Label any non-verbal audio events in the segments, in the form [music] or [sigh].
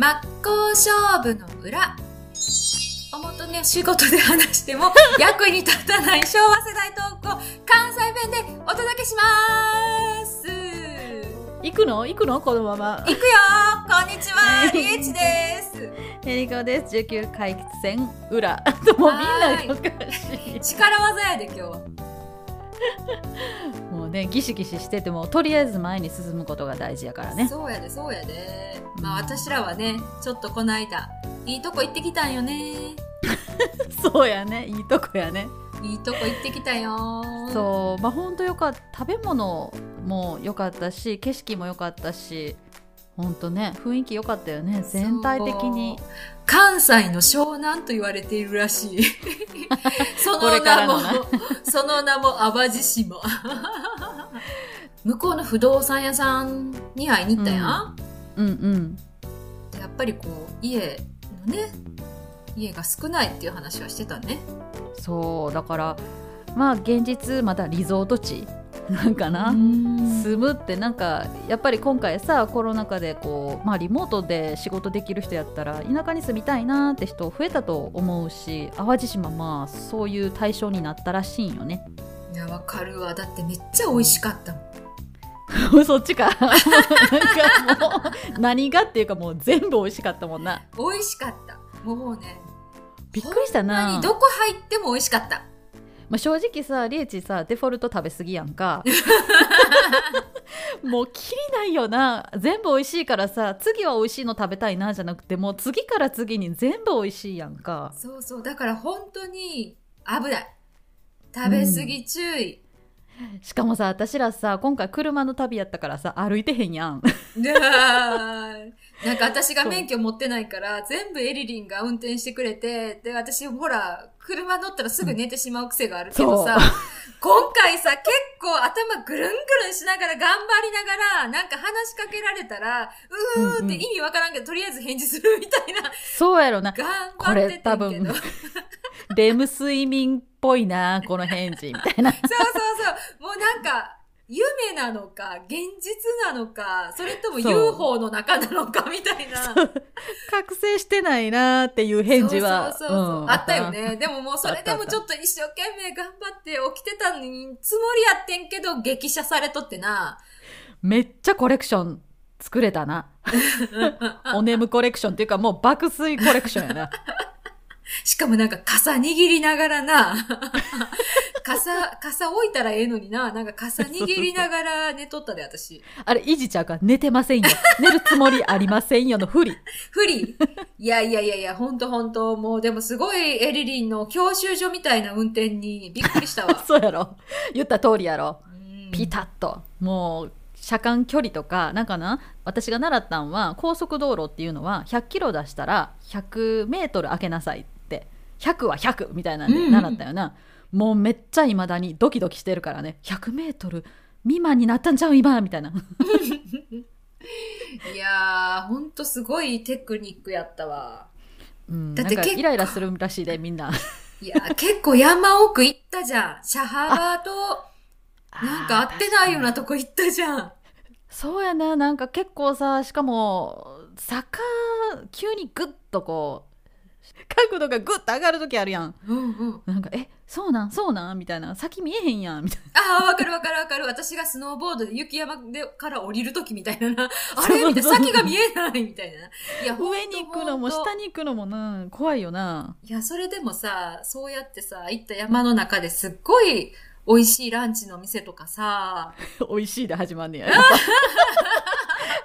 真っ向勝負の裏。表ね、仕事で話しても [laughs] 役に立たない昭和世代トークを関西弁でお届けします。行くの？行くの？このまま。行くよ。こんにちは。りえちです。エリカです。19回戦裏。[laughs] もうみんながおかしい。力技やで今日は。ねギシギシしててもとりあえず前に進むことが大事やからね。そうやで、そうやで。まあ私らはね、ちょっとこの間、いいとこ行ってきたんよね。[laughs] そうやね。いいとこやね。いいとこ行ってきたよ。そう。まあほんとよかった。食べ物も良かったし景色も良かったしほんとね雰囲気良かったよね全体的に関西の湘南と言われているらしい。[laughs] そこの名もれからのな、[laughs] その名も淡路島。[laughs] 向こうの不動産屋さんに会いに行ったやん。うんうんやっぱりこう、家のね、家が少ないっていう話はしてたね。そうだからまあ現実まだリゾート地 [laughs] なんかな、うん住むってなんかやっぱり今回さコロナ禍でこう、まあ、リモートで仕事できる人やったら田舎に住みたいなって人増えたと思うし淡路島まあそういう対象になったらしいんよねいや、わかるわ。だってめっちゃ美味しかったもん。[laughs] そっちか [laughs] なんかもう何がっていうかもう全部美味しかったもんな美味しかった。もうね、びっくりしたなどこ入っても美味しかった。まあ、正直さリエチさデフォルト食べ過ぎやんか。[laughs] もうきりないよな。全部美味しいからさ次は美味しいの食べたいなじゃなくてもう次から次に全部美味しいやんか。そうそう。だから本当に危ない。食べ過ぎ注意。しかもさ私らさ今回車の旅やったからさ歩いてへんやん。でなんか私が免許持ってないから、全部エリリンが運転してくれて、で、私ほら、車乗ったらすぐ寝てしまう癖がある。けどさ、[laughs] 今回さ、結構頭ぐるんぐるんしながら頑張りながら、なんか話しかけられたら、うーって意味わからんけど、とりあえず返事するみたいな、そうやろな。頑こ張っててんれ多けど。分レム睡眠っぽいなこの返事みたいな。[laughs] そうそうそう。もうなんか、夢なのか、現実なのか、それとも UFO の中なのかみたいな。覚醒してないなっていう返事はそうそうそうそううんあったよね。でももうそれでもちょっと一生懸命頑張って起きてたのに、つもりやってんけど、激写されとってな。めっちゃコレクション作れたな [laughs] お眠コレクションっていうかもう爆睡コレクションやなしかもなんか傘握りながらな。傘、傘置いたらええのにな。なんか傘握りながら寝とったで、私。あれいじちゃうから寝てませんよ。寝るつもりありませんよの不利。不利。いやいやいやいや、ほんとほんと。もうでもすごいエリリンの教習所みたいな運転にびっくりしたわ。[laughs] そうやろ。言った通りやろ。うん。ピタッと。もう車間距離とかなんかな？私が習ったんは高速道路っていうのは100キロ出したら100メートル開けなさいって。100は100みたいなんで習ったよな、もうめっちゃ未だにドキドキしてるからね100メートル未満になったんちゃう今みたいな [laughs] いやー、ほんとすごいテクニックやったわ。うん、だって結構イライラするらしいでみんないや、結構山奥行ったじゃん。車幅と、なんか合ってないようなとこ行ったじゃん。そうやななんか結構さしかも坂急にグッとこう角度がグッと上がる時あるやんうんうん。なんか「えそうなんそうなん?」みたいな「先見えへんやん」みたいああ、わかるわかるわかる。私がスノーボードで雪山でから降りるときみたいなな。[laughs] あれみたいな。先が見えないみたいな。いや、[laughs] な上に行くのも下に。に行くのもな怖いよないや、それでもさ、そうやってさ、行った山の中ですっごい美味しいランチの店とかさ、[laughs] 美味しいで始まんねや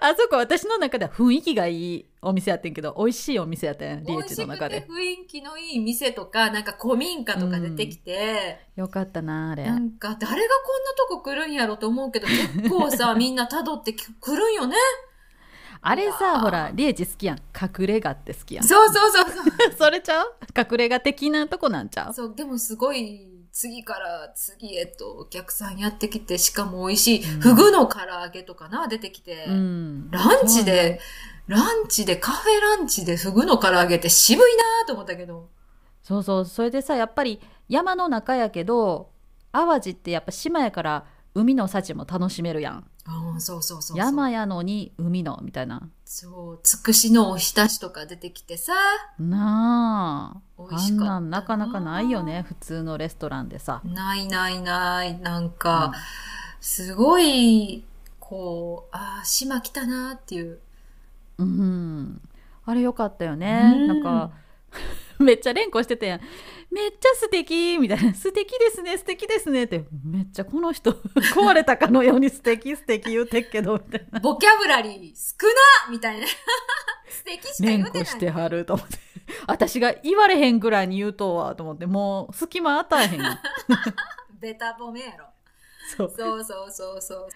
あそこ私の中では雰囲気がいいお店やってんけど美味しいお店やったんやリエチの中で。て雰囲気のいい店とか、なんか古民家とか出てきて、よかったなあれ。なんか誰がこんなとこ来るんやろと思うけど、結構さ、[laughs] みんな辿ってき来るんよね。あれさほらリエチ好きやん。隠れ家って好きやん。そうそうそうそう。[laughs] それちゃう？隠れ家的なとこなんちゃう？そう、でもすごい、次から次へとお客さんやってきて、しかも美味しい、うんフグの唐揚げとかな、出てきて。うんランチで、ランチで、カフェランチでフグの唐揚げって渋いなと思ったけど。そうそうそれでさやっぱり山の中やけど淡路ってやっぱ島やから海の幸も楽しめるやん。ああ、そうそうそうそう。山やのに海の、みたいな。そう、つくしのおひたしとか出てきてさ、なあ。美味しかったあんなんなかなかないよね。普通のレストランでさ。ないないない、なんか、すごい、こう、ああ、島来たなっていう。うん。あれよかったよね。うんなんか、[laughs] めっちゃ連呼してたやん。めっちゃ素敵みたいな。素敵ですね、素敵ですねって。めっちゃこの人、[laughs] 壊れたかのように素敵素敵言うてっけど、みたいな。ボキャブラリー少なみたいな。[laughs] 素敵しか言てない。呼してはると思って。私が言われへんぐらいに言うとはと思って、もう隙間与えへん。ベタ褒めやろ。そう。そうそうそうそう。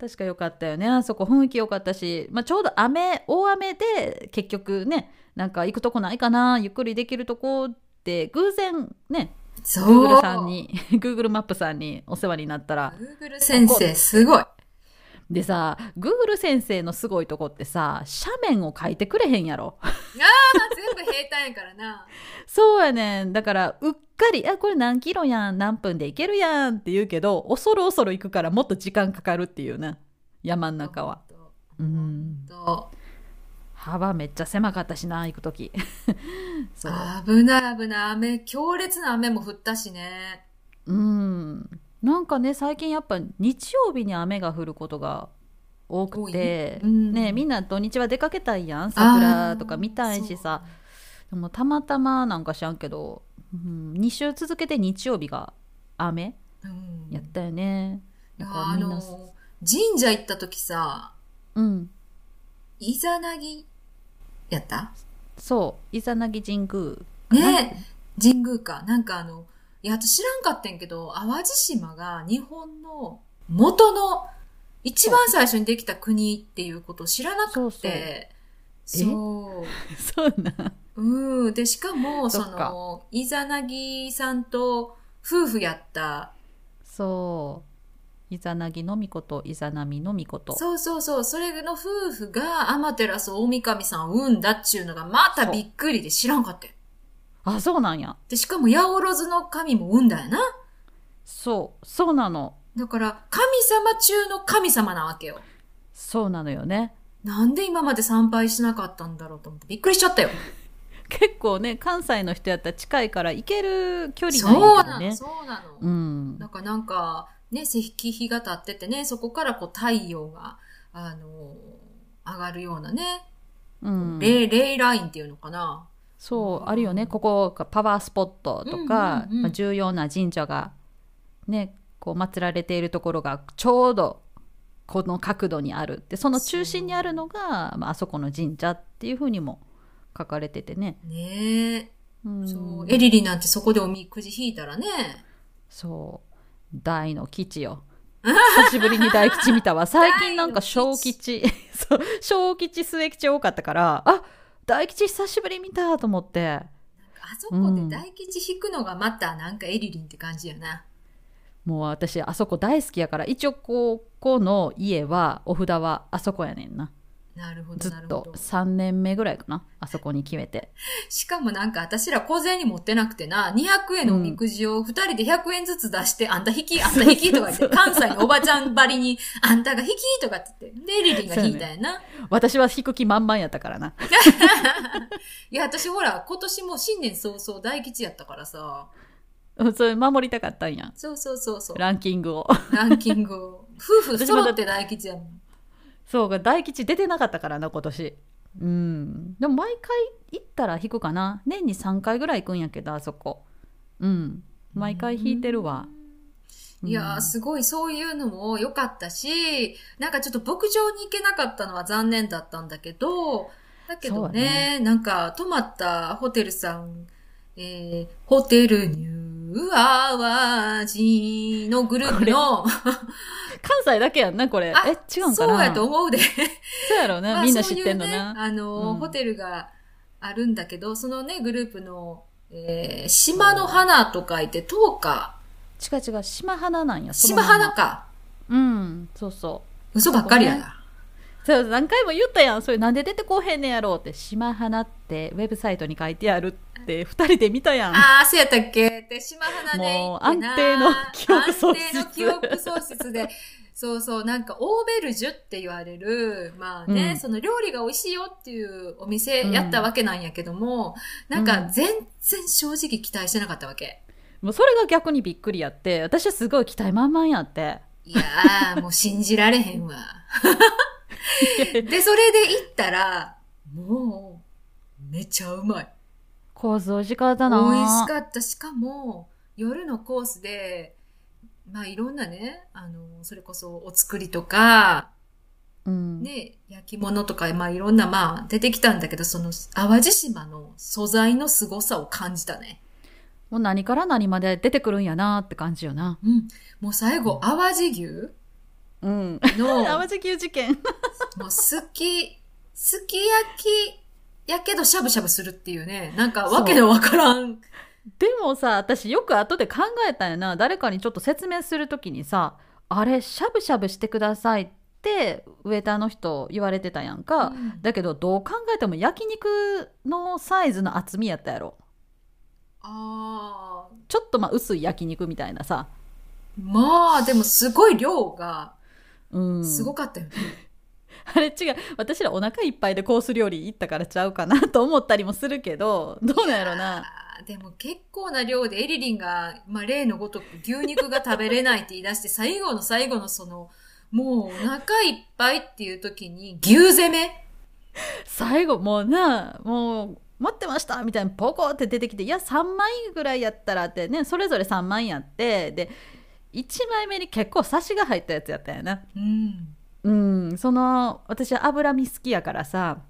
確か良かったよねあそこ雰囲気良かったし、まあ、ちょうど雨大雨で結局ねなんか行くとこないかなゆっくりできるとこって偶然ねそう。Google さんに [laughs] Google マップさんにお世話になったら Google 先生、すごい。でさ Google 先生のすごいとこってさ斜面を書いてくれへんやろああ、全部平坦やからな。[laughs] そうやねんだからうっかり「あこれ何キロやん何分で行けるやん」って言うけど恐る恐る行くからもっと時間かかるっていうね山の中は。うんと。幅めっちゃ狭かったしな行く時 [laughs] そう危ない危ない。雨、強烈な雨も降ったしね。うんなんかね最近やっぱ日曜日に雨が降ることが多くてうん。ねみんな土日は出かけたいやん桜とか見たいしさ。でもたまたまなんか知らんけど、うん、2週続けて日曜日が雨やったよね、かみんな。の、神社行った時さ、うん。イザナギやった？そう。イザナギ神宮ね神宮か。なんかあの、いや、私知らんかったんやけど、淡路島が日本の元の一番最初にできた国っていうことを知らなくて、そうそう。そう。[laughs] なうん。で、しかも、その、イザナギさんと夫婦やった、そう。イザナギのみことイザナミのみこと。そうそうそう、それの夫婦がアマテラス大神さんを産んだっちゅうのがまたびっくりで知らんかったよあそうなんやで、しかも八百万の神も産んだよな。そうそうなのだから、神様中の神様なわけよ。そうなのよねなんで今まで参拝しなかったんだろうと思ってびっくりしちゃったよ。[laughs] 結構ね関西の人やったら近いから行ける距離そなんうなの、やけどねそうなの。うんなんかなんか、ね、石碑日が立っててね、そこからこう太陽が、あの上がるようなね、うんレイ、レイラインっていうのかな。そうあるよね。ここがパワースポットとか、うんうんうん。まあ、重要な神社がねこう祀られているところがちょうどこの角度にある。でその中心にあるのがまああそこの神社っていうふうにも書かれててね、ねえ。うん、そう。エリリなんてそこでおみくじ引いたらね。そう。大の吉よ。久しぶりに大吉見たわ。最近なんか小吉。[laughs] そう。小吉末吉多かったからあ大吉久しぶり見たと思って。あそこで大吉引くのがまたなんかエリリンって感じやな。もう私あそこ大好きやから一応ここの家はお札はあそこやねんななるほど、ずっとなるほど。3年目ぐらいかなあそこに決めて。[laughs] しかもなんか私ら小銭持ってなくてな、200円のおみくじを2人で100円ずつ出して、あんた引き、[laughs] あんた引きとか言って、関西のおばちゃんばりに、あんたが引きとかって言って、で、エリリンが引いたやな。私は引く気満々やったからな。[laughs] いや、私ほら、今年も新年早々大吉やったからさ、うんそれ守りたかったんや。そうそうそうそう、ランキングを。ランキングを。夫婦揃って大吉やもん。そうか大吉出てなかったからな今年。うん。でも毎回行ったら引くかな。年に3回ぐらい行くんやけどあそこ。うん。毎回引いてるわ。いやー、うん。すごいそういうのも良かったし、なんかちょっと牧場に行けなかったのは残念だったんだけど、だけどね、だなんか泊まったホテルさん、えー、ホテルニューアワジのグループの、関 [laughs] 西だけやんなこれ。あえ違うんかな？そうやと思うで。そうやろうね、まあみんな知ってんのな、そういうね、あの、うん。ホテルがあるんだけど、そのね、グループの、えー、島の花と書いて、10日、違う違う島花なんや島花か。うんそうそ嘘ばっかりやな。そう何回も言ったやん。それなんで出てこうへんねやろうって。島花ってウェブサイトに書いてあるって二人で見たやん。ああ、そうやったっけ？で、島花でもう安定の記憶喪失。安定の記憶喪失で、そうそう、なんか、オーベルジュって言われる、まあね、うん。その料理が美味しいよっていうお店やったわけなんやけども、なんか、うん全然正直期待してなかったわけ。もうそれが逆にびっくりやって私はすごい期待満々やって。いやー、もう信じられへんわ。[laughs] で、それで行ったら、もう、めちゃうまい。構造美味しかったな。美味しかった。しかも、夜のコースで、まあいろんなね、あの、それこそお作りとか、うん、ね、焼き物とか、まあいろんな、まあ出てきたんだけど、その淡路島の素材の凄さを感じたね。もう何から何まで出てくるんやなって感じよな。うん。もう最後、淡路牛？うん。の、[laughs] 淡路牛事件。[laughs] もうすき、すき焼きやけどしゃぶしゃぶするっていうね、なんかわけのわからん。でもさ私よく後で考えたんやな。誰かにちょっと説明するときにさあれしゃぶしゃぶしてくださいってウェーターの人言われてたやんか、うん。だけどどう考えても焼肉のサイズの厚みやったやろ。ああ、ちょっとまあ薄い焼肉みたいなさ。まあでもすごい量が、うん。すごかったよね。[laughs] あれ違う。私らお腹いっぱいでコース料理行ったからちゃうかなと思ったりもするけどどうなんやろな。でも結構な量でエリリンが、まあ、例のごとく牛肉が食べれないって言い出して、最後の最後のその、もうお腹いっぱいっていう時に牛攻め？最後もうなもう待ってましたみたいなポコって出てきていや3枚ぐらいやったらってねそれぞれ3枚やってで1枚目に結構サシが入ったやつやったよな。うん。うんその私は脂身好きやからさ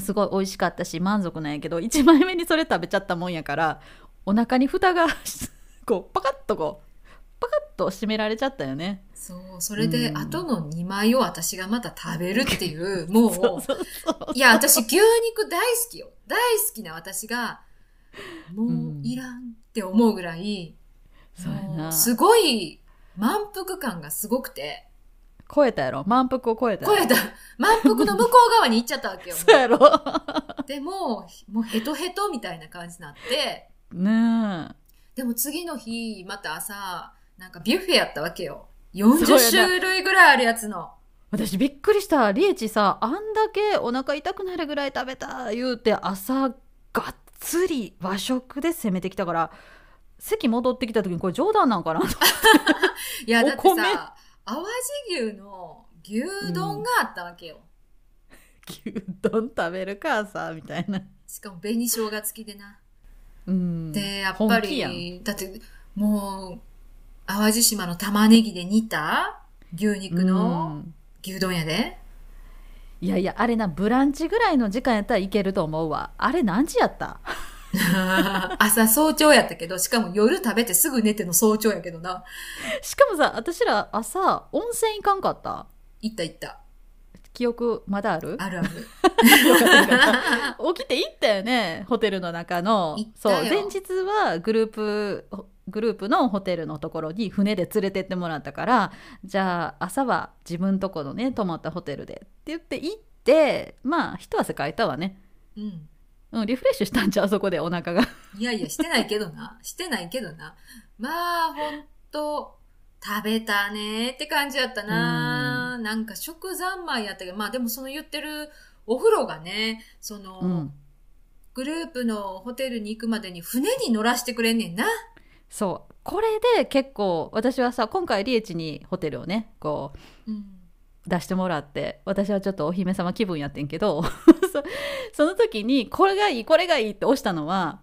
すごい美味しかったし満足なんやけど1枚目にそれ食べちゃったもんやからお腹に蓋がこうパカッとこうパカッと閉められちゃったよね。そう、それで、うん。後の2枚を私がまた食べるっていう、[laughs] もう、そうそういや、私牛肉大好きよ。大好きな私が、もういらんって思うぐらい、そうやな。もうすごい満腹感がすごくて、超えたやろ？満腹を超えた超えた、満腹の向こう側に行っちゃったわけよ。[laughs] そうやろ。[laughs] でも、もうヘトヘトみたいな感じになって、ねえ。でも次の日、また朝、なんかビュッフェやったわけよ。そう40やな種類ぐらいあるやつの。私びっくりした。リエチさあんだけお腹痛くなるぐらい食べた言うて朝がっつり和食で攻めてきたから席戻ってきた時にこれ冗談なんかな [laughs] いや、だってさ、淡路牛の牛丼があったわけよ。牛丼食べるかさみたいなしかも紅生姜付きでな。うんで、やっぱり、だって、もう、淡路島の玉ねぎで煮た牛肉うのん牛丼やで。いやいやあれなブランチぐらいの時間やったらいけると思うわあれ何時やった？[laughs] 朝早朝やったけど、しかも夜食べてすぐ寝ての早朝やけどな。しかもさ私ら朝温泉行かんかった？行った行った。記憶まだある？あるある。[laughs] 起きて行ったよねホテルの中のそう前日はグループグループのホテルのところに船で連れてってもらったからじゃあ朝は自分とこのね泊まったホテルでって言って行ってまあ一汗かいたわね、うん。うん、リフレッシュしたんちゃうそこでお腹がいやいや、してないけどな。してないけどな。まあ、ほんと、食べたねって感じやったな。なんか食三昧やったけど、まあでもその言ってるお風呂がね、その、うんグループのホテルに行くまでに船に乗らしてくれんねんな。そうこれで結構私はさ今回リエチにホテルをねこううん。出してもらって私はちょっとお姫様気分やってんけど [laughs] そその時にこれがいいこれがいいって押したのは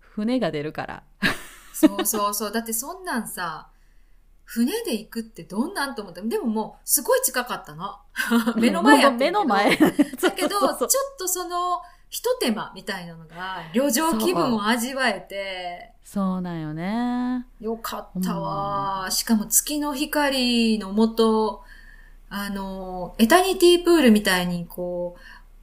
船が出るから。そうそうそう。だってそんなんさ、船で行くってどんなんと思った？でももう、すごい近かったな。[laughs] 目の前や目の前。[laughs] だけど、ちょっとその、ひと手間みたいなのが、旅情気分を味わえて、そう。なんよね。よかったわ。しかも月の光のもと、あの、エタニティプールみたいに、こ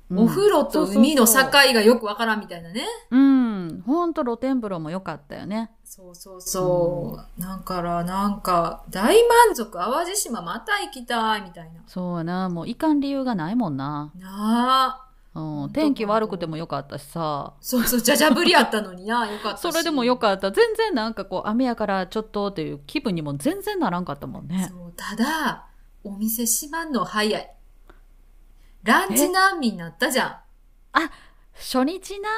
う、お風呂と海の境がよくわからんみたいなね。うん。ほんと露天風呂も良かったよね。そうそうそう。だから、なんか、大満足、淡路島また行きたい、みたいな。そうやな。もういかん理由がないもんな、なあ。うん、天気悪くてもよかったしさ。そうそう、じゃじゃぶりやったのにな、[laughs] よかったし。それでもよかった。全然なんかこう雨やからちょっとっていう気分にも全然ならんかったもんね。そう、ただ、お店閉まんの早い。ランチ難民になったじゃ初日な、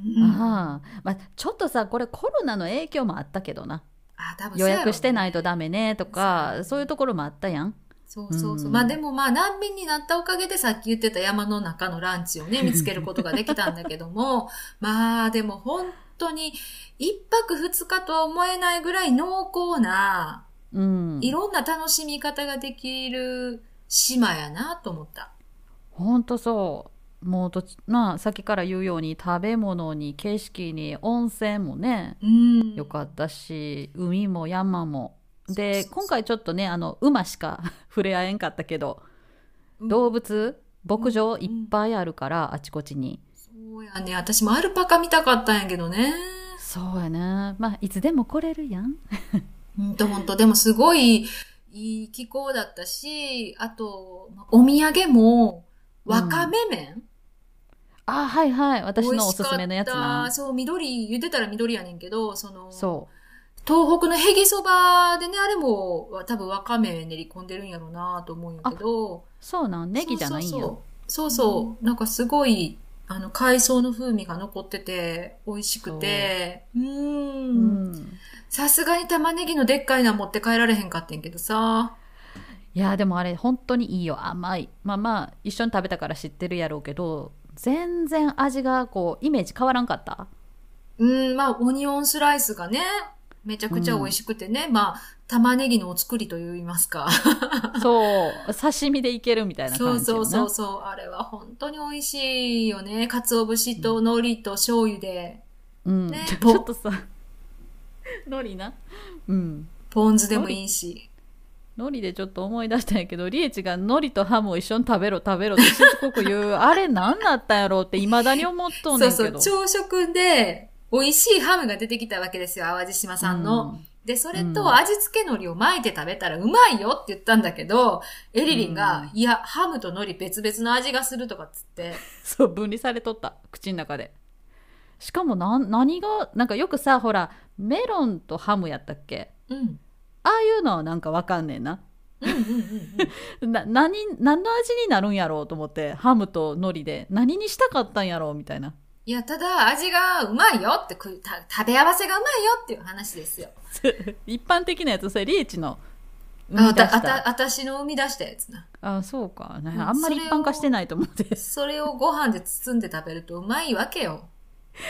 ん。うん、ああまあ、ちょっとさこれコロナの影響もあったけどなあ、多分予約してないとダメ。メねとかそういうところもあったやんそうそうそう。うんまあでもまあ難民になったおかげでさっき言ってた山の中のランチをね、[laughs] 見つけることができたんだけども、まあでも本当に一泊二日とは思えないぐらい濃厚な、うん。いろんな楽しみ方ができる島やなと思った。ほんとそう。もうどまあさっきから言うように食べ物に景色に温泉もねうん。よかったし海も山も。で今回ちょっとねあの馬しか [laughs] 触れ合えんかったけどうん。動物牧場うん。いっぱいあるからあちこちに。そうやね。私もアルパカ見たかったんやけどね。そうやな。まあいつでも来れるやんほんとほんと。でもすごいいい気候だったし、あと、まお土産も、わかめ麺、あはいはい。私美のおすすめのやつな。そう、緑、言ってたら緑やねんけど、その、そ東北のへぎそばでね、あれも、多分わかめ練り込んでるんやろうなと思うんやけど、うそうなん？ネギじゃないんや。そうそうなんかすごい、あの、海藻の風味が残ってて、美味しくて、う。ー。うん。んさすがに玉ねぎのでっかいの持って帰られへんかってんけどさ。いやでもあれ本当にいいよ甘いまあまあ一緒に食べたから知ってるやろうけど全然味がこうイメージ変わらんかった？うん、まあ、オニオンスライスがね、めちゃくちゃ美味しくてね、まあ、玉ねぎのお作りと言いますか。そう刺身でいけるみたいなそう感じよなそうそうそう。あれは本当に美味しいよね。鰹節と海苔と醤油で。うん、ねちょっとさ [laughs] 海苔な？うんポン酢でもいいし。海苔でちょっと思い出したんやけどリエチが海苔とハムを一緒に食べろ食べろってしつこく言うあれ何だったんやろうって未だに思っとんねそうそう。んけど朝食で美味しいハムが出てきたわけですよ。淡路島さんの。で、それうんと味付け海苔を巻いて食べたらうまいよって言ったんだけど、エリリンが、うんいや、ハムと海苔別々の味がするとかっつって。[laughs] そう分離されとった口の中でしかもなん何がなんかよくさほらメロンとハムやったっけ？うん。ああいうのはなんかわかんねんな。[laughs] な何何の味になるんやろうと思ってハムと海苔で何にしたかったんやろうみたいないや、ただ味がうまいよって食い、た食べ合わせがうまいよっていう話ですよ。[laughs] 一般的なやつそれリーチの生あみ出したた、あた、あたしの生み出したやつな。あそうか、ねうんあんまり一般化してないと思ってそれをご飯で包んで食べるとうまいわけよ。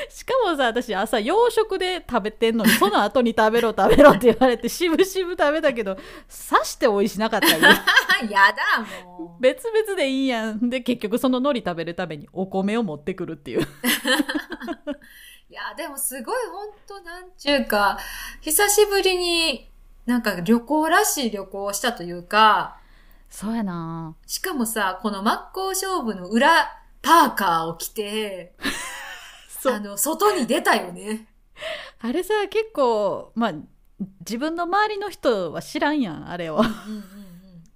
しかもさ私朝洋食で食べてんのにその後に食べろ食べろって言われてしぶしぶ食べたけどさして美味しなかったよ。あ、[laughs] やだ、もう。別々でいいやん。で結局その海苔食べるためにお米を持ってくるっていう。[laughs] いや、でもすごいほんとなんちゅうか、久しぶりになんか旅行らしい旅行をしたというか、そうやな。しかもさ、この真っ向勝負の裏パーカーを着て、あの、外に出たよね。[laughs] あれさ結構まあ自分の周りの人は知らんやんあれを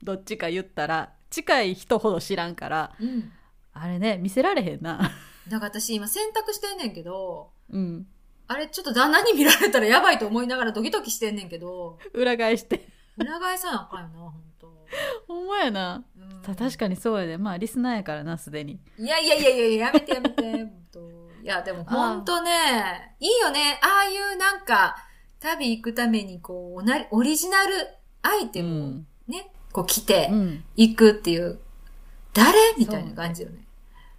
どっちか言ったら。近い人ほど知らんから。うん。うん。あれね見せられへんな。だから私今選択してんねんけど、うん。あれちょっと旦那に見られたらやばいと思いながらドキドキしてんねんけど、裏返して。裏返さなあかんよな、ほんと。ほんまやな。うん。た確かにそうやで。まあリスナーやからなすでに。いやいやいやいや、やめてやめて。ほんと。いや、でもほんとね、いいよね。ああいうなんか、旅行くためにこう、オリジナルアイテムをね、こう着てうん。行くっていう、誰みたいな感じよね。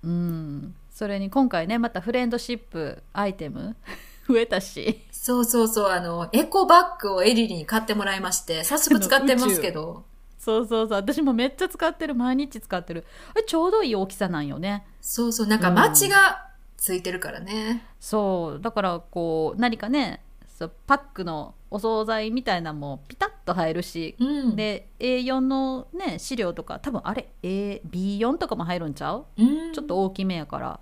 う。ん。それに今回ねまたフレンドシップアイテム [laughs] 増えたし。そうそうそう、あの、エコバッグをエリリに買ってもらいまして、早速使ってますけど、そうそうそう。私もめっちゃ使ってる。毎日使ってる。あれちょうどいい大きさなんよね。そうそう、なんかマチがついてるからね。そう。だからこう何かねそうパックのお惣菜みたいなのもピタッと入るし、うん。で A4 のね資料とか多分あれ A B4 とかも入るんちゃう？うん、ちょっと大きめやから。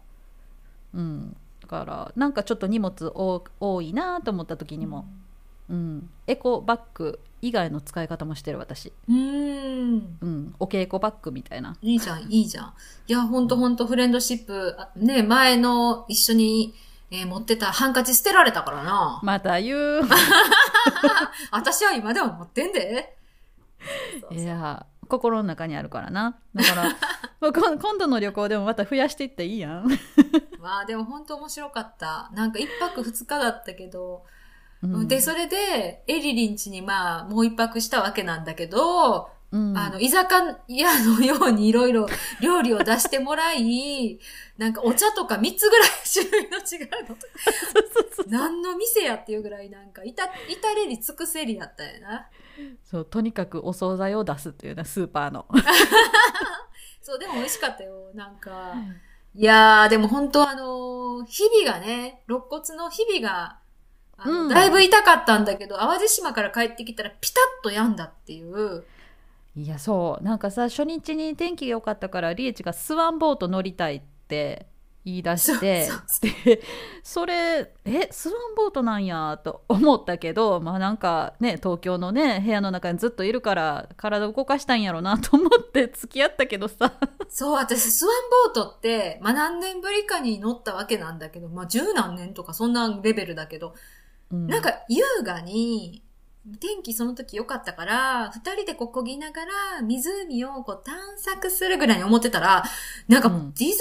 うん。だからなんかちょっと荷物多多いなと思った時にも、うん、エコバッグ以外の使い方もしてる私、うーん。うん、お稽古バッグみたいないいじゃん、いいじゃん。いや、ほんとほんとフレンドシップ、あね、前の一緒に、えー持ってたハンカチ捨てられたからな。また言う [laughs] 私は今でも持ってんで。いや心の中にあるからなだから [laughs] 今度の旅行でもまた増やしていっていいやん、まあでも本当面白かった。なんか一泊二日だったけど、うん。で、それで、エリリンチにまあ、もう一泊したわけなんだけど、うん。あの、居酒屋のようにいろいろ料理を出してもらい、[laughs] なんかお茶とか3つぐらい種類の違うのとか、何の店やっていうぐらいなんか、いた、至れり尽くせりやったよな。そうとにかくお惣菜を出すっていうねスーパーの。[laughs] そう、でも美味しかったよ。なんか、いやー、でも本当あのー日々がね、肋骨の日々が、うん。だいぶ痛かったんだけど、淡路島から帰ってきたらピタッと病んだっていう。いやそう。なんかさ初日に天気が良かったからリエチがスワンボート乗りたいって言い出してそう。でそれえスワンボートなんやと思ったけどまあなんかね東京のね部屋の中にずっといるから体動かしたんやろなと思って付き合ったけどさ。そう、私、スワンボートって、まあ、何年ぶりかに乗ったわけなんだけど、まあ、十何年とか、そんなレベルだけど、なんか、優雅に、天気その時良かったから、二人でここぎながら、湖をこう探索するぐらいに思ってたら、なんかディズニー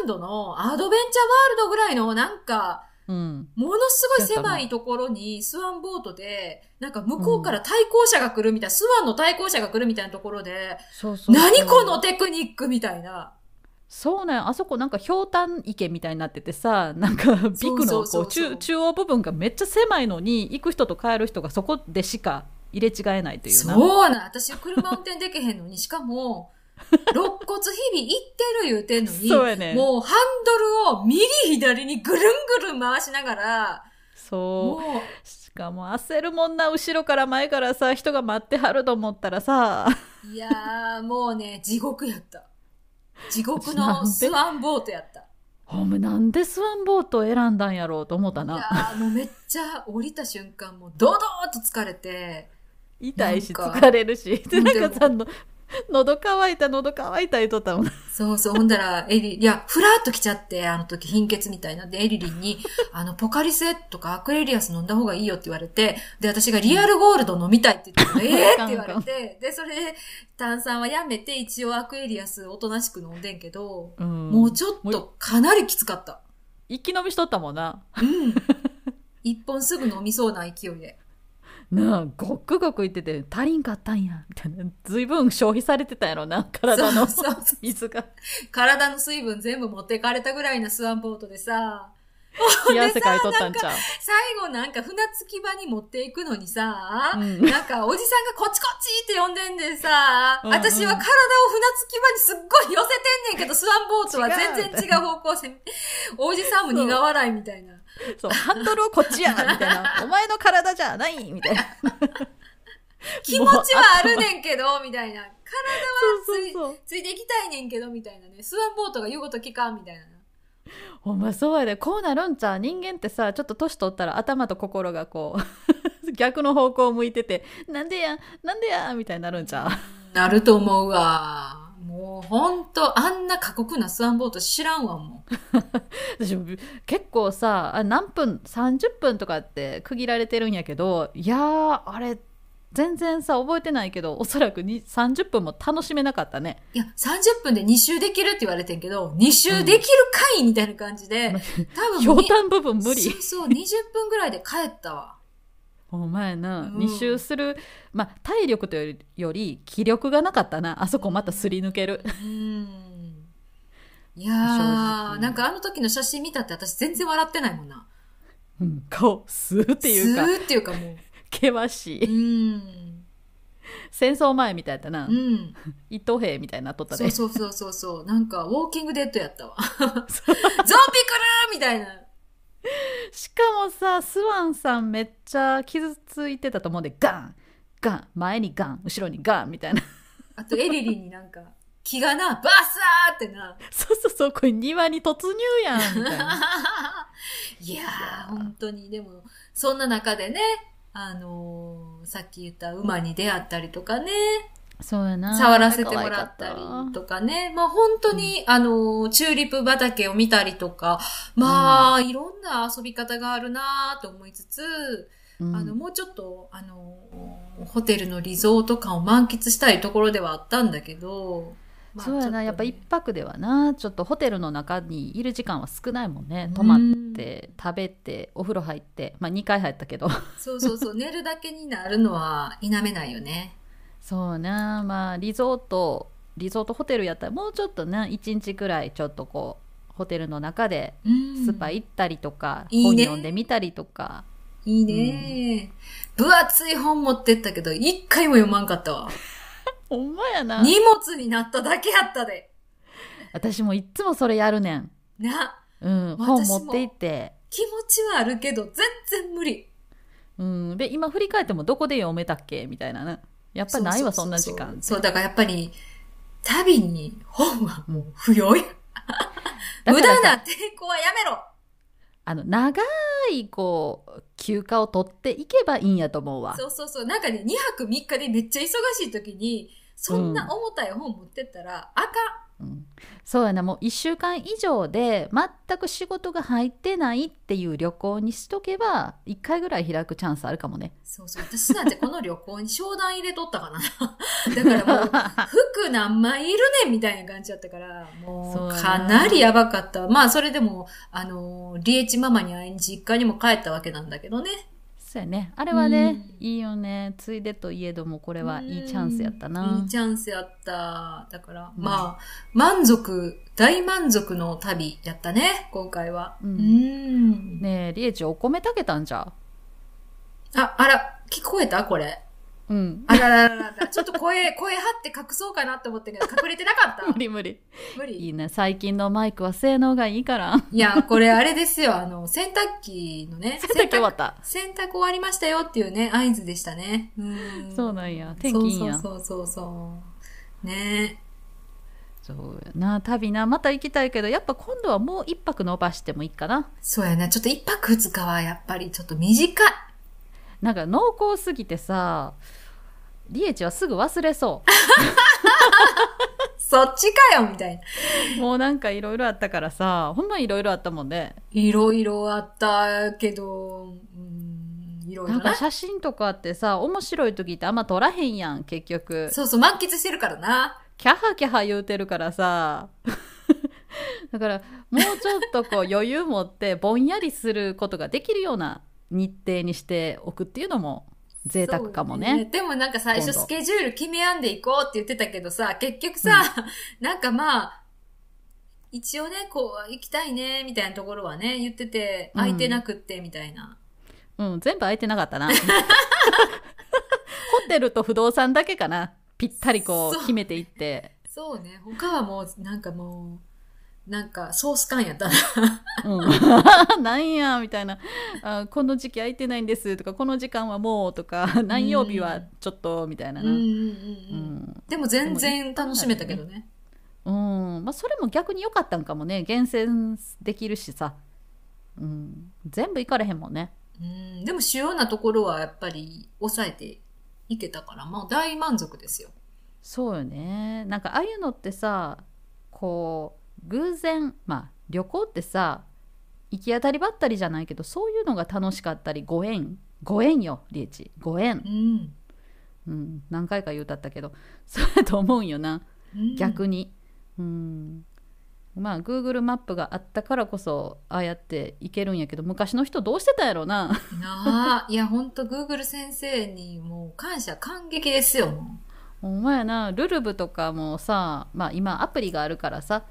ランドのアドベンチャーワールドぐらいの、なんか、うんものすごい狭いところにスワンボートで、なんか向こうから対向車が来るみたいな、スワンの対向車が来るみたいなところで、そうそうそう何このテクニックみたいな。そうねあそこなんかひょうたん池みたいになっててさ [laughs] なんかビクのこう中中央部分がめっちゃ狭いのに行く人と帰る人がそこでしか入れ違えないというな。そうなん。私、車運転できへんのに、しかも、[laughs] 肋骨日々いってる言うてんのに、そうやねもうハンドルを右左にぐるんぐるん回しながら、そう。もしかも焦るもんな後ろから前からさ人が待ってはると思ったらさ。う、いやー、もうね、地獄やった。地獄のスワンボートやった。ほんまなんでスワンボートを選んだんやろうと思ったいやもうめっちゃ降りた瞬間、もうドドーっと疲れて、痛いし疲れるし。でうんなんかさの [laughs] 喉乾いた喉乾いた言っとったもんそうそう。ほんだら、エリ、いや、ふらっと来ちゃって、あの時貧血みたいなんで、エリリンに、[laughs] あの、ポカリスエとかアクエリアス飲んだ方がいいよって言われて、で、私がリアルゴールド飲みたいって言って、[laughs] ええって言われて、で、それで、炭酸はやめて、一応アクエリアスおとなしく飲んでんけど、うんもうちょっとかなりきつかった。一気飲みしとったもんなうん。一本すぐ飲みそうな勢いで。なあごっくごく言ってて足りんかったんや。みたいな。随分消費されてたやろな体の。水が。体の水分全部持ってかれたぐらいなスワンボートでさ、[laughs] 冷や汗かいとったんちゃう。最後なんか船着き場に持っていくのにさ、うん。なんかおじさんがこっちこっちって呼んでんでさ、うんうん。私は体を船着き場にすっごい寄せてんねんけど、[laughs] スワンボートは全然違う方向性。おじさんも苦笑いみたいな。[laughs] そうハンドルをこっちやみたいな [laughs] お前の体じゃないみたいな [laughs] 気持ちはあるねんけど、みたいな。体はついついていきたいねんけど、みたいなね。スワンボートが言うこと聞かん、みたいな。ほんまそうやでこうなるんちゃう？人間ってさちょっと年取ったら頭と心がこう逆の方向を向いててなんでやなんでやみたいになるんちゃう？なると思うわ。もうほんと、あんな過酷なスワンボート知らんわ、もう。[laughs] 私結構さあ何分30分とかって区切られてるんやけどいやーあれ全然さ覚えてないけどおそらくに30分も楽しめなかったねいや、30分で2周できるって言われてんけど、2周できるかいみたいな感じで、多分 [laughs] ひょうたん部分無理そうそう、20分ぐらいで帰ったわ。お前な、うん2周するまあ体力というより気力がなかったなあそこまたすり抜けるうん。いや正ー、直なんかあの時の写真見たって私全然笑ってないもんな。うん顔スーっていうかスーっていうかもう。険しういん。戦争前みたいやったな、うん。一等兵みたいになっとったねそうそうそうそうそう。なんか、ウォーキングデッドやったわ。[laughs] [laughs] ゾンビ来るみたいな。[laughs] しかもさスワンさんめっちゃ傷ついてたと思うんでガンガン前にガン後ろにガンみたいなあと、エリリンになんか、木がな、バサーってな。そうそうそう、これ庭に突入やん、みたいな。[laughs] いやー、本当に、でも、そんな中でね、あのーさっき言った馬に出会ったりとかね、そうやな。触らせてもらったりとかね。まあ本当に、あの、チューリップ畑を見たりとか、まあ、いろんな遊び方があるなと思いつつ、うんあの、もうちょっと、あの、ホテルのリゾート感を満喫したいところではあったんだけど、まあそうやな、やっぱ一ね泊ではな、ちょっとホテルの中にいる時間は少ないもんね。泊まって、食べて、お風呂入って、まあ2回入ったけど。そうそうそう、寝るだけになるのは否めないよね。そうな、まあリゾート、リゾートホテルやったらもうちょっとな、1日くらいちょっとこう、ホテルの中でうんスパ行ったりとか、いいね本読んでみたりとか。いいね、分厚い本持ってったけど、一回も読まんかったわ。[laughs] ほんまやな。荷物になっただけやったで。私もいっつもそれやるねん。な、うん、本持って行って。気持ちはあるけど、全然無理。うん、で、今振り返ってもどこで読めたっけみたいなな。やっぱないわ、そんな時間。そう、だからやっぱり、旅に本はもう不要や。[laughs] 無駄な抵抗はやめろあの、長い、こう、休暇を取っていけばいいんやと思うわ。そうそうそう。なんかね、2泊3日でめっちゃ忙しい時に、そんな重たい本持ってったら、あかうんそうやな、もう1週間以上で全く仕事が入ってないっていう旅行にしとけば、1回ぐらい開くチャンスあるかもね。ん。そうそう。私なんてこの旅行に商談入れとったかな。[laughs] だからもう、服何枚いるねんみたいな感じだったから、もう、かなりやばかった。まあ、それでも、あの、リエチママに会いに実家にも帰ったわけなんだけどね。そうやね。あれはね、うんいいよね。ついでといえども、これはいいチャンスやったう。なんいいチャンスやった。だから、うんまあ、満足、大満足の旅やったね、今回は。ううんん。ねえ、リエチお米炊けたんじゃあ、あら、聞こえた？これ。ううん。あららららら、ちょっと声、[laughs] 声張って隠そうかなって思ったけど、隠れてなかった？[laughs] 無理無理。無理？いいね。最近のマイクは性能がいいから。いや、これあれですよ、あの、洗濯機のね、洗濯機終わった？洗濯終わりましたよっていうね、合図でしたね。うんそうなんや。天気いいんや。そうそうそうそう。ねそうやな。旅な。また行きたいけど、やっぱ今度はもう一泊伸ばしてもいいかな。そうやな、ちょっと一泊二日はやっぱりちょっと短い。なんか濃厚すぎてさ、リエチはすぐ忘れそ [laughs] そっちかよみたいな。う。もうなんかいろいろあったからさ、ほんまいろいろあったもんね。いろいろあったけど、うん、いろいろな。なんか写真とかってさ、面白い時ってあんま撮らへんやん、結局。そうそう、満喫してるからな。キャハキャハ言うてるからさ。[laughs] だから、もうちょっとこう余裕持ってぼんやりすることができるような日程にしておくっていうのも贅沢かもそうね。でもなんか最初スケジュール決めやんでいこうって言ってたけどさ、結局さ、[laughs] なんかまあ、一応ね、こう、行きたいね、みたいなところはね、言ってて、うん空いてなくって、みたいな。うん、全部空いてなかったな。[laughs] ホテルと不動産だけかな。ぴったりこう決めていって。そうね、他はもう、なんかもう、なんかソース感やったな。うん、[laughs] なんやみたいな。あこの時期空いてないんですとかこの時間はもうとか何曜日はちょっとみたいなうん。でも全然楽しめたけどね。うん。まあ、それも逆に良かったんかもね。厳選できるしさ、うん、全部行かれへんもんね。うん、でも主要なところはやっぱり抑えていけたから、まあ大満足ですよ。そうよね。なんかああいうのってさこう偶然まあ旅行ってさ行き当たりばったりじゃないけどそういうのが楽しかったりご縁ご縁よリエチ。ご縁。うん。うん、何回か言うたったけど [laughs] そうやと思うんよな。うん。逆に、うん、まあ Google マップがあったからこそああやって行けるんやけど昔の人どうしてたやろな。なあ、いや、ほんと、Google 先生にもう感謝、感激ですよ、もほんまやな。ルルブとかもさまあ今アプリがあるからさ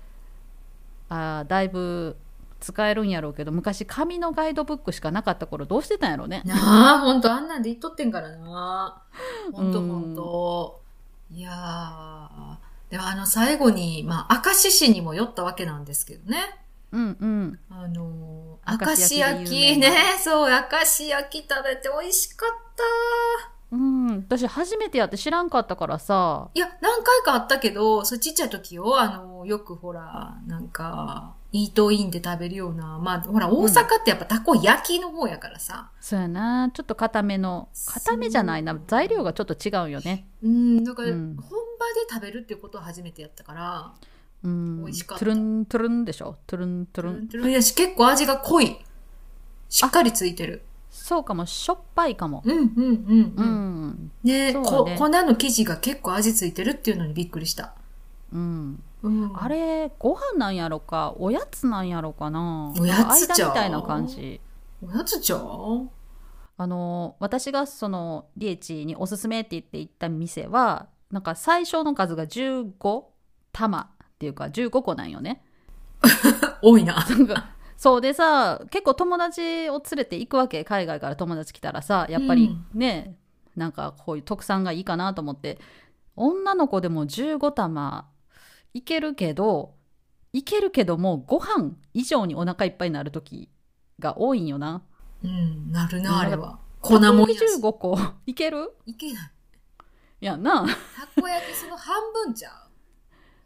あーだいぶ使えるんやろうけど昔紙のガイドブックしかなかった頃どうしてたんやろうねう。[laughs] なあ、ほんと、あんなんで言っとってんからな。ほんと、うんほんと。いやー。でも、あの、最後に、まあ、明石市にも寄ったわけなんですけどね。うんうんあのー、明明石石焼きね。そう、明石焼き食べて美味しかった。うん私初めてやって知らんかったからさ。いや、何回かあったけど、それちっちゃい時よ、あの、よくほら、なんか、イートインで食べるような、まあ、ほら、大阪ってやっぱタコ焼きの方やからさ。そうやな。ちょっと固めの固めじゃないな。材料がちょっと違うよね。うん、だから、うん。本場で食べるっていうことを初めてやったから、うん。美味しかった。トゥルントゥルンでしょ？トゥルントゥルントゥルントゥルンやし、結構味が濃い。しっかりついてる。そうかもしょっぱいかも。うん、うん、うん。ううん。んねそうね。こ粉の生地が結構味ついてるっていうのにびっくりした。うん。うん、あれご飯なんやろかおやつなんやろかな。おやつじゃん。間みたいな感じ。おやつじゃん。あの私がそのリエチにおすすめって言って行った店はなんか最小の数が15玉っていうか15個なんよね。[laughs] 多いな。なんかそうでさ結構友達を連れて行くわけ海外から友達来たらさやっぱりね、なんかこういう特産がいいかなと思って女の子でも15玉いけるけどいけるけどもご飯以上にお腹いっぱいになる時が多いんよな。うん、なるうんな、あれは。粉もんやし。15個いける？いけない。いやな。たこ焼きその半分じゃ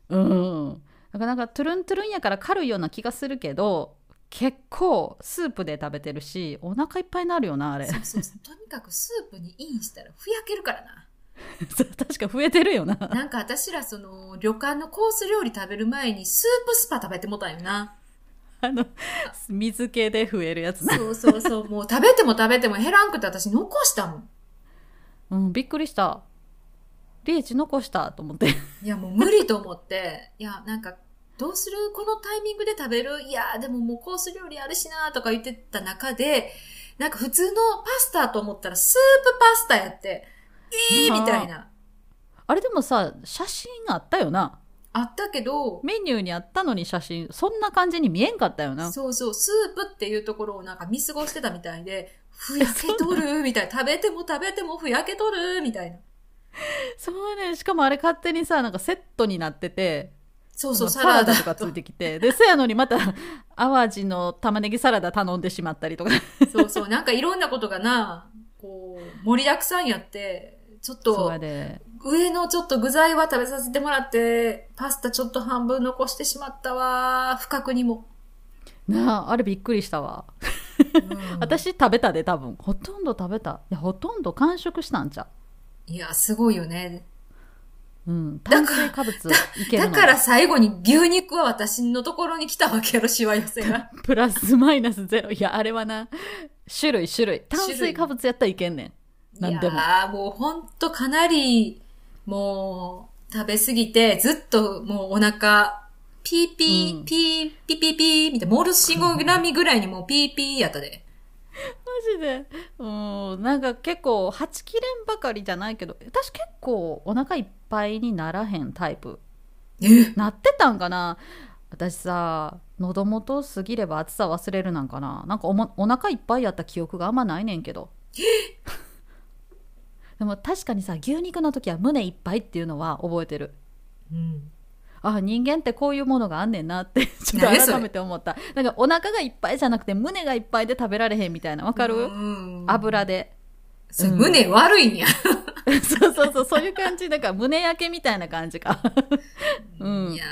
う。うん。だからなんかトゥルントゥルンやから軽いような気がするけど結構スープで食べてるしお腹いっぱいになるよなあれそうそうそう。とにかくスープにインしたらふやけるからな。[laughs] 確か増えてるよななんか私らその旅館のコース料理食べる前にスープスパ食べてもたんよな。あの水気で増えるやつなそうそうそう。もう食べても食べても減らんくて私残したもん。うんびっくりしたリーチ残したと思っていやもう無理と思って。いや、なんか、どうする？このタイミングで食べる？いや、でももうコース料理あるしなとか言ってた中で、なんか普通のパスタと思ったらスープパスタやって、えーみたいな。あれでもさ写真あったよなあったけど、メニューにあったのに写真そんな感じに見えんかったよなそうそう、スープっていうところをなんか見過ごしてたみたいで、ふやけとるみたいな。[laughs] 食べても食べてもふやけとるみたいな。そうねしかもあれ勝手にさなんかセットになっててそうそう、サラダとかついてきて。でせやのにまた淡路の玉ねぎサラダ頼んでしまったりとか。そうそう、なんかいろんなことがな、こう、盛りだくさんやって、ちょっと上のちょっと具材は食べさせてもらって、パスタちょっと半分残してしまったわ。不覚にも。なああれびっくりしたわ。うん。私食べたで多分。ほとんど食べた。いやほとんど完食したんちゃいや、すごいよね。ううん。だ炭水化物いけるの。だから最後に牛肉は私のところに来たわけやろ、しわ寄せが。プラスマイナスゼロ。いやあれはな種類種類。炭水化物やったらいけんねん。なんでも。いやーもうほんとかなり、もう、食べ過ぎて、ずっともうお腹、ピーピー、うん。ピー、ピーピーピー、みたいな、モールス信号グラミぐらいにもうピーピーやったで。マジで。うんなんか結構はちきれんばかりじゃないけど私結構お腹いっぱいにならへんタイプ。え？なってたんかな？私さ喉元過ぎれば暑さ忘れるなんかな？なんかお,、もお腹いっぱいやった記憶があんまないねんけど。でも確かにさ牛肉の時は胸いっぱいっていうのは覚えてる。うん。あ人間ってこういうものがあんねんなって [laughs] ちょっと改めて思った。なんかお腹がいっぱいじゃなくて胸がいっぱいで食べられへんみたいな。わかる、うん。油で。それ胸悪いんや。[laughs] そうそうそうそういう感じ。だから胸焼けみたいな感じか。[laughs] うん。いや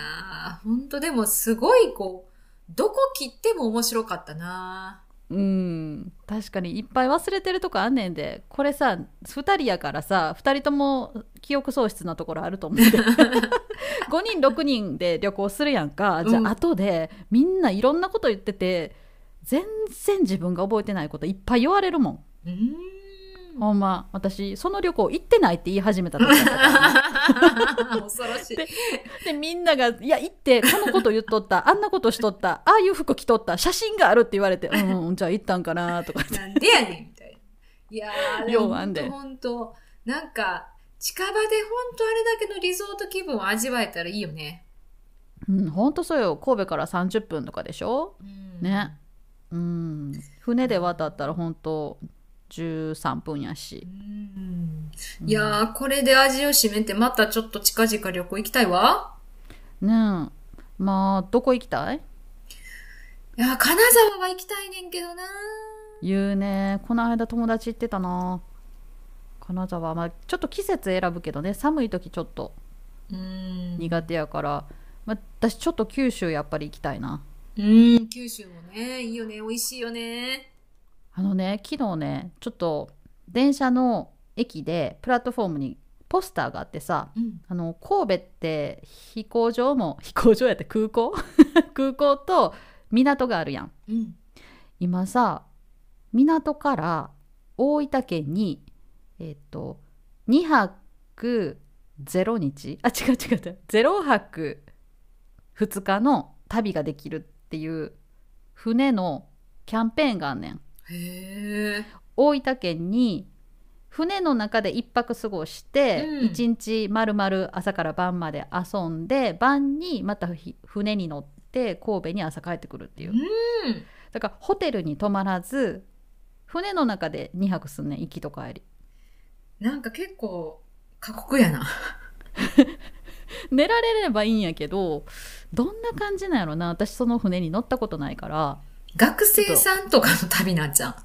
ー、ほんとでもすごいこう、どこ切っても面白かったなうん確かにいっぱい忘れてるとこあんねんでこれさ2人やからさ2人とも記憶喪失なところあると思って5人6人で旅行するやんか。じゃうんあ後でみんないろんなこと言ってて全然自分が覚えてないこといっぱい言われるもん。うほんま私その旅行行ってないって言い始めた時だった。からね恐ろしい。ででみんなが「いや行ってこのこと言っとった [laughs] あんなことしとったああいう服着とった写真がある」って言われて「うんうんじゃあ行ったんかな」とかなんでやねんみたいな。いやー、ようあんで。ほんとなんか、近場でほんとあれだけのリゾート気分を味わえたらいいよね。うん、ほんとそうよ。神戸から30分とかでしょ？うん。ね。うん。船で渡ったらほんと13分やし。うん。いやー、これで味を占めて、またちょっと近々旅行行きたいわ。ねえ。まあどこ行きたい？いやー、金沢は行きたいねんけどな言うね。この間友達行ってたな。金沢。まあちょっと季節選ぶけどね。寒い時ちょっとうん。苦手やから、まあ、私ちょっと九州やっぱり行きたいな。うん、九州もね、いいよね、美味しいよね。あのね昨日ねちょっと電車の駅でプラットフォームにポスターがあってさうん。あの神戸って飛行場も [laughs] 飛行場やって空港？[laughs] 空港と港があるやんうん。今さ港から大分県にえっと2泊0日？あ違う違う違う0泊2日の旅ができるっていう船のキャンペーンがあんねん。大分県に船の中で一泊過ごしてうん。一日まるまる朝から晩まで遊んで晩にまたひ船に乗って神戸に朝帰ってくるっていう。うん。だからホテルに泊まらず船の中で2泊すんねん行きと帰り。なんか結構、過酷やな。[laughs] 寝られればいいんやけどどんな感じなんやろな。私その船に乗ったことないから学生さんとかの旅なんじゃん。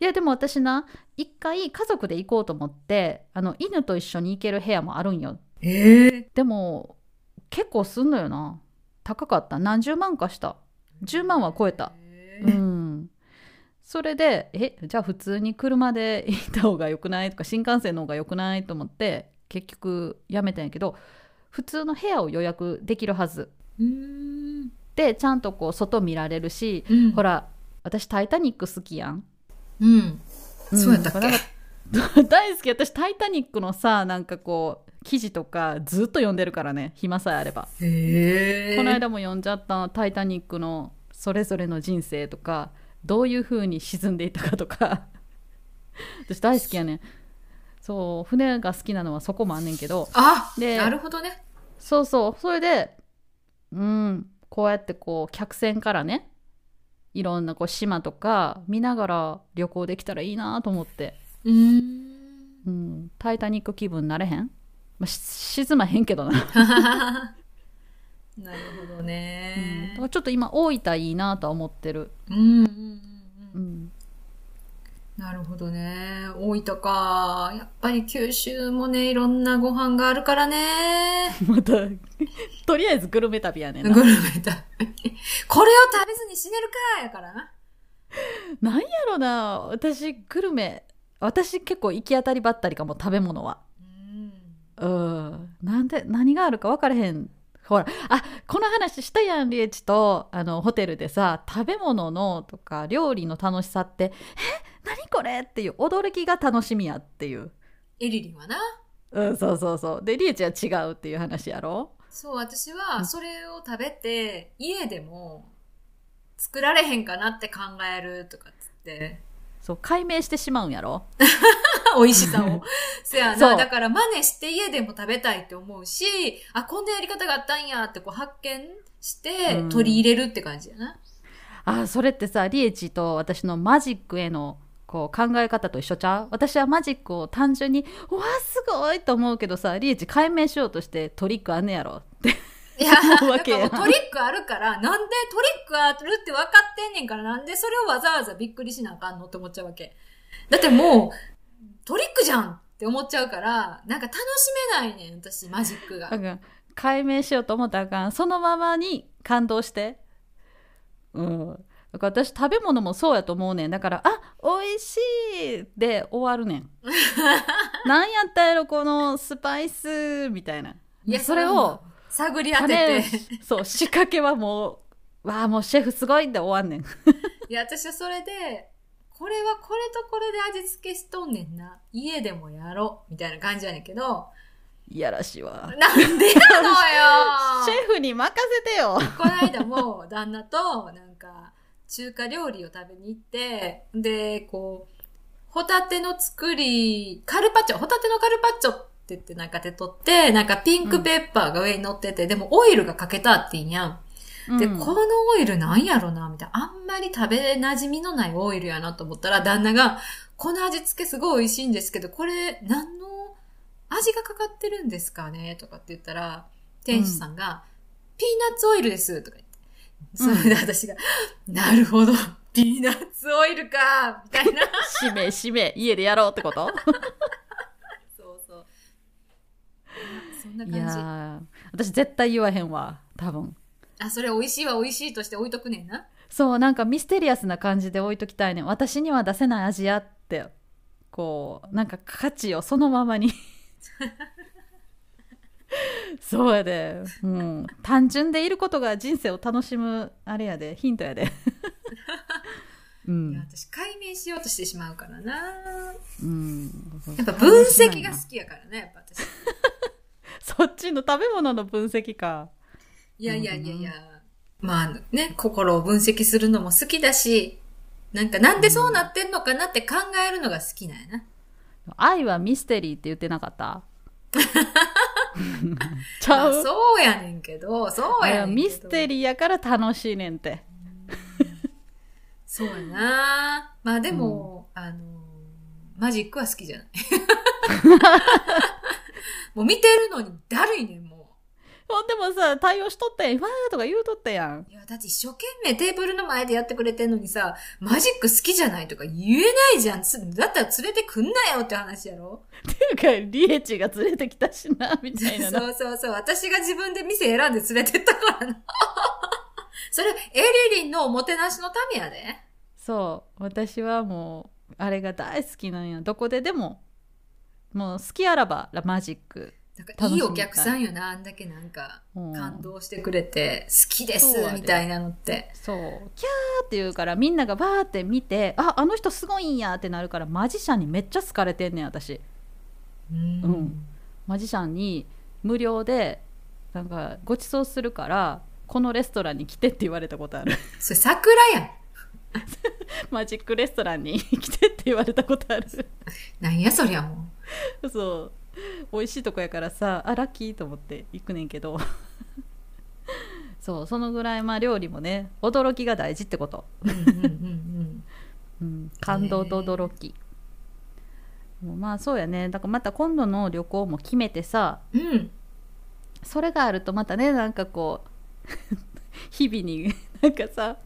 いやでも私な一回家族で行こうと思ってあの犬と一緒に行ける部屋もあるんよ。ええ。でも結構すんのよな。高かった。何十万かした。10万は超えた。うへえん。それでえじゃあ普通に車で行った方が良くない？とか新幹線の方が良くない？と思って結局やめたんやけど普通の部屋を予約できるはず。うん。でちゃんとこう外見られるし、うん。ほら私「タイタニック」好きやん、うん。うん。そうやったっけ？だから [laughs] 大好き。私「タイタニック」のさなんかこう記事とかずっと読んでるからね。暇さえあれば。へえ。この間も読んじゃった「タイタニック」のそれぞれの人生とかどういう風に沈んでいったかとか。[laughs] 私大好きやねん。そう船が好きなのはそこもあんねんけど。あ、でなるほどね。そうそう。それでうんこうやってこう客船からねいろんなこう島とか見ながら旅行できたらいいなと思って、うーん。うん、タイタニック気分なれへん、まあ、し沈まへんけどな、[laughs] なるほどうん、ねだか。らちょっと今大分いいなとは思ってる、うん。ん、なるほどね。大分か。やっぱり九州もね、いろんなご飯があるからね。[laughs] またとりあえずグルメ旅やねんなグルメだ。[laughs] これを食べずに死ねるかやからな。なんやろな私グルメ私結構行き当たりばったりかも食べ物はうん。うんなんで何があるか分からへんほらあこの話したやんリエチとあのホテルでさ食べ物のとか料理の楽しさってえ何これ？っていう驚きが楽しみやっていうエリリンはな。うんそうそうそうでリエチは違うっていう話やろ？そう、私うんはそれを食べて、家でも作られへんかなって考えるとかっつって。そう解明してしまうんやろ？[laughs] 美味しさを。[laughs] せやな。だから真似して家でも食べたいって思うし、あ、こんなやり方があったんやってこう発見してうん取り入れるって感じやな。あそれってさリエチと私のマジックへのこう考え方と一緒ちゃう？私はマジックを単純にうわすごいと思うけどさリエチ解明しようとしてトリックあんねやろっていや、[laughs] 思うわけやだからもうトリックあるから、なんでトリックあるって分かってんねんから、なんでそれをわざわざびっくりしなあかんのって思っちゃうわけ。だってもう、トリックじゃんって思っちゃうから、なんか楽しめないねん、私、マジックが。解明しようと思ったらあかん。そのままに感動して。うんだから私食べ物もそうやと思うねん。だからあ美味しいで終わるねん。[laughs] なんやったやろこのスパイスみたいな。いやそれを、探り当て種て。そう仕掛けはもうわあもうシェフすごいで終わんねん。[laughs] いや、私はそれで、これはこれとこれで味付けしとんねんな。家でもやろう。みたいな感じやねんけど、いやらしいわ。なんでやのよ。[laughs] シェフに任せてよ。この間も旦那となんか中華料理を食べに行って、で、こう、ホタテの作り、カルパッチョ、ホタテのカルパッチョって言ってなんか手取って、なんかピンクペッパーが上に乗ってて、でもオイルがかけたっていいんやん。で、うんこのオイルなんやろなみたいな。あんまり食べ馴染みのないオイルやなと思ったら、旦那が、この味付けすごい美味しいんですけど、これ、何の味がかかってるんですかねとかって言ったら、店主さんが、ピーナッツオイルですとか。それで私が、なるほど、[laughs] ピーナッツオイルか、みたいな。[laughs] しめしめ、家でやろうってこと？[laughs] そうそう。そんな感じ。私絶対言わへんわ、多分。あ、それ美味しいは美味しいとして置いとくねんな。そう、なんかミステリアスな感じで置いときたいねん。私には出せない味やって、こう、なんか価値をそのままに [laughs] そうやで、うん、単純でいることが人生を楽しむあれやで。ヒントやで。[laughs] ういや、ん、私解明しようとしてしまうからな。うん、やっぱ分析が好きやからね、やっぱ私。[laughs] そっちの食べ物の分析か。いやいやいやいや。まあね、心を分析するのも好きだし、なんかなんでそうなってんのかなって考えるのが好きなんやな。愛はミステリーって言ってなかった？ちまあゃうそうやねんけど、そうやねん。ミステリーやから楽しいねんてそうやな。まあでも、あの、マジックは好きじゃない。[laughs] もう見てるのにだるいねん、もほんでもさ対応しとったやんわーとか言うとったやんう。いや、だって一生懸命テーブルの前でやってくれてんのにさ、マジック好きじゃないとか言えないじゃん。つだったら連れてくんなよって話やろっていうかリエチが連れてきたしなみたいななそうそうそう。私が自分で店選んで連れてったからな。[laughs] それ、エリリンのおもてなしのためやで。そう私はもうあれが大好きなんやどこででももう好きあらばマジックなんかいいお客さんよな、あんだけなんかうん感動してくれて、好きですみたいなのって。そう。キャーって言うからみんながバーって見てああの人すごいんやってなるからマジシャンにめっちゃ好かれてんねん私。うん。うん。マジシャンに無料でなんかご馳走するからこのレストランに来てって言われたことある。それ桜やん。[laughs] マジックレストランに来てって言われたことある。なんやそりゃもそう [laughs] 美味しいとこやからさあラッキーと思って行くねんけど。そうそのぐらいまあ料理もね驚きが大事ってこと、う。うんうん [laughs] 感動と驚き。もうまあそうやね。だからまた今度の旅行も決めてさうん。うん。それがあるとまたねなんかこう [laughs] 日々になんかさ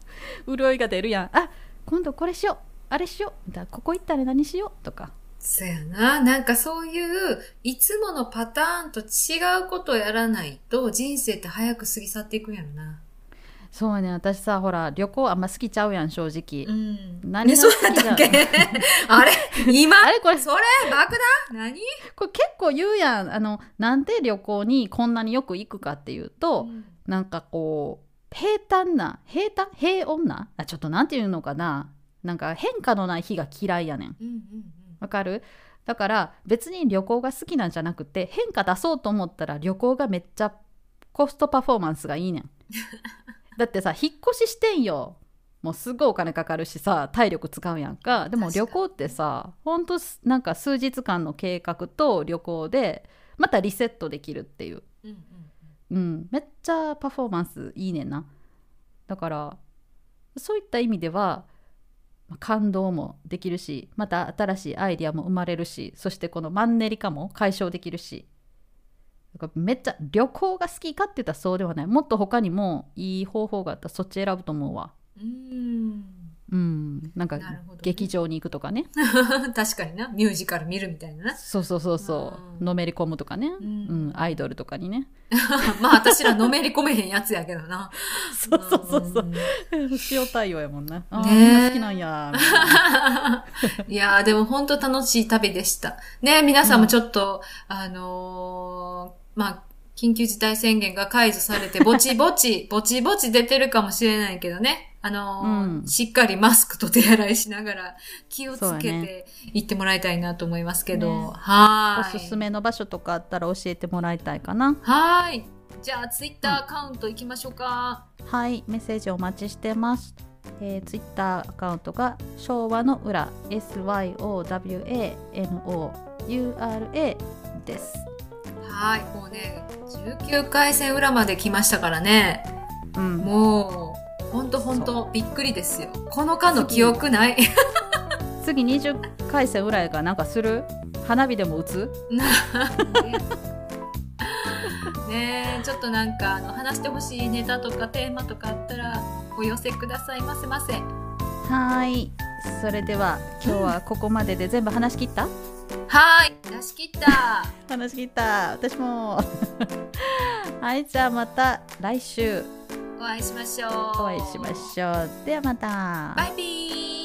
潤いが出るやん。あ今度これしよう。あれしよう。みたいな。ここ行ったら何しよう。とかそやな。なんかそういう、いつものパターンと違うことをやらないと、人生って早く過ぎ去っていくんやろな。そうやね。私さほら旅行あんま好きちゃうやん正直、うん。何がねそうやったっけ？[laughs] あれ今？あれこれ。それ爆弾？何？これ結構言うやん。あのなんで旅行にこんなによく行くかっていうと、うん。なんかこう平坦な平坦平穏な？あちょっとなんていうのかな。なんか変化のない日が嫌いやねん。うんうんわかる？だから別に旅行が好きなんじゃなくて変化出そうと思ったら旅行がめっちゃコストパフォーマンスがいいねん。[laughs] だってさ引っ越ししてんよ。もうすごいお金かかるしさ体力使うやんか。でも旅行ってさほんとなんか数日間の計画と旅行でまたリセットできるっていう。うんうんうん、めっちゃパフォーマンスいいねんな。だからそういった意味ではまあ感動もできるしまた新しいアイディアも生まれるしそしてこのマンネリ化も解消できるし。だかめっちゃ旅行が好きかって言ったらそうではない。もっと他にもいい方法があったらそっち選ぶと思うわ。うん。うん。なんか劇場に行くとかね。[laughs] 確かにな。ミュージカル見るみたいなな。そうそうそうそう。のめり込むとかね、ん。うん、アイドルとかにね。[laughs] まあ私らのめり込めへんやつやけどな。[laughs] そうそうそうそう。うん。塩対応やもんな。あーねえ。みんな好きなんや。いやーでも本当楽しい旅でした。ね皆さんもちょっと、あのーまあ、緊急事態宣言が解除されて、ぼちぼち、ぼちぼち出てるかもしれないけどね。あのーうんしっかりマスクと手洗いしながら気をつけて行ってもらいたいなと思いますけど。ねはーい。おすすめの場所とかあったら教えてもらいたいかなはーい。じゃあ、ツイッターアカウント行きましょうか。はいメッセージお待ちしてますえー、ツイッターアカウントが昭和の裏 SYOWANOURA ですはい。もうね、19回戦裏まで来ましたからね。うんもう、ほんとほんとびっくりですよ。この間の記憶ない？次20回戦裏やからなんかする？花火でも打つ？[laughs] ねえちょっとなんかあの話してほしいネタとかテーマとかあったらお寄せください。ませませはい。それでは今日はここまでで全部話し切った？はい。出し切った。[laughs] 話し切った。私も。[laughs] はいじゃあまた来週お会いしましょう。お会いしましょう。ではまた。バイビー。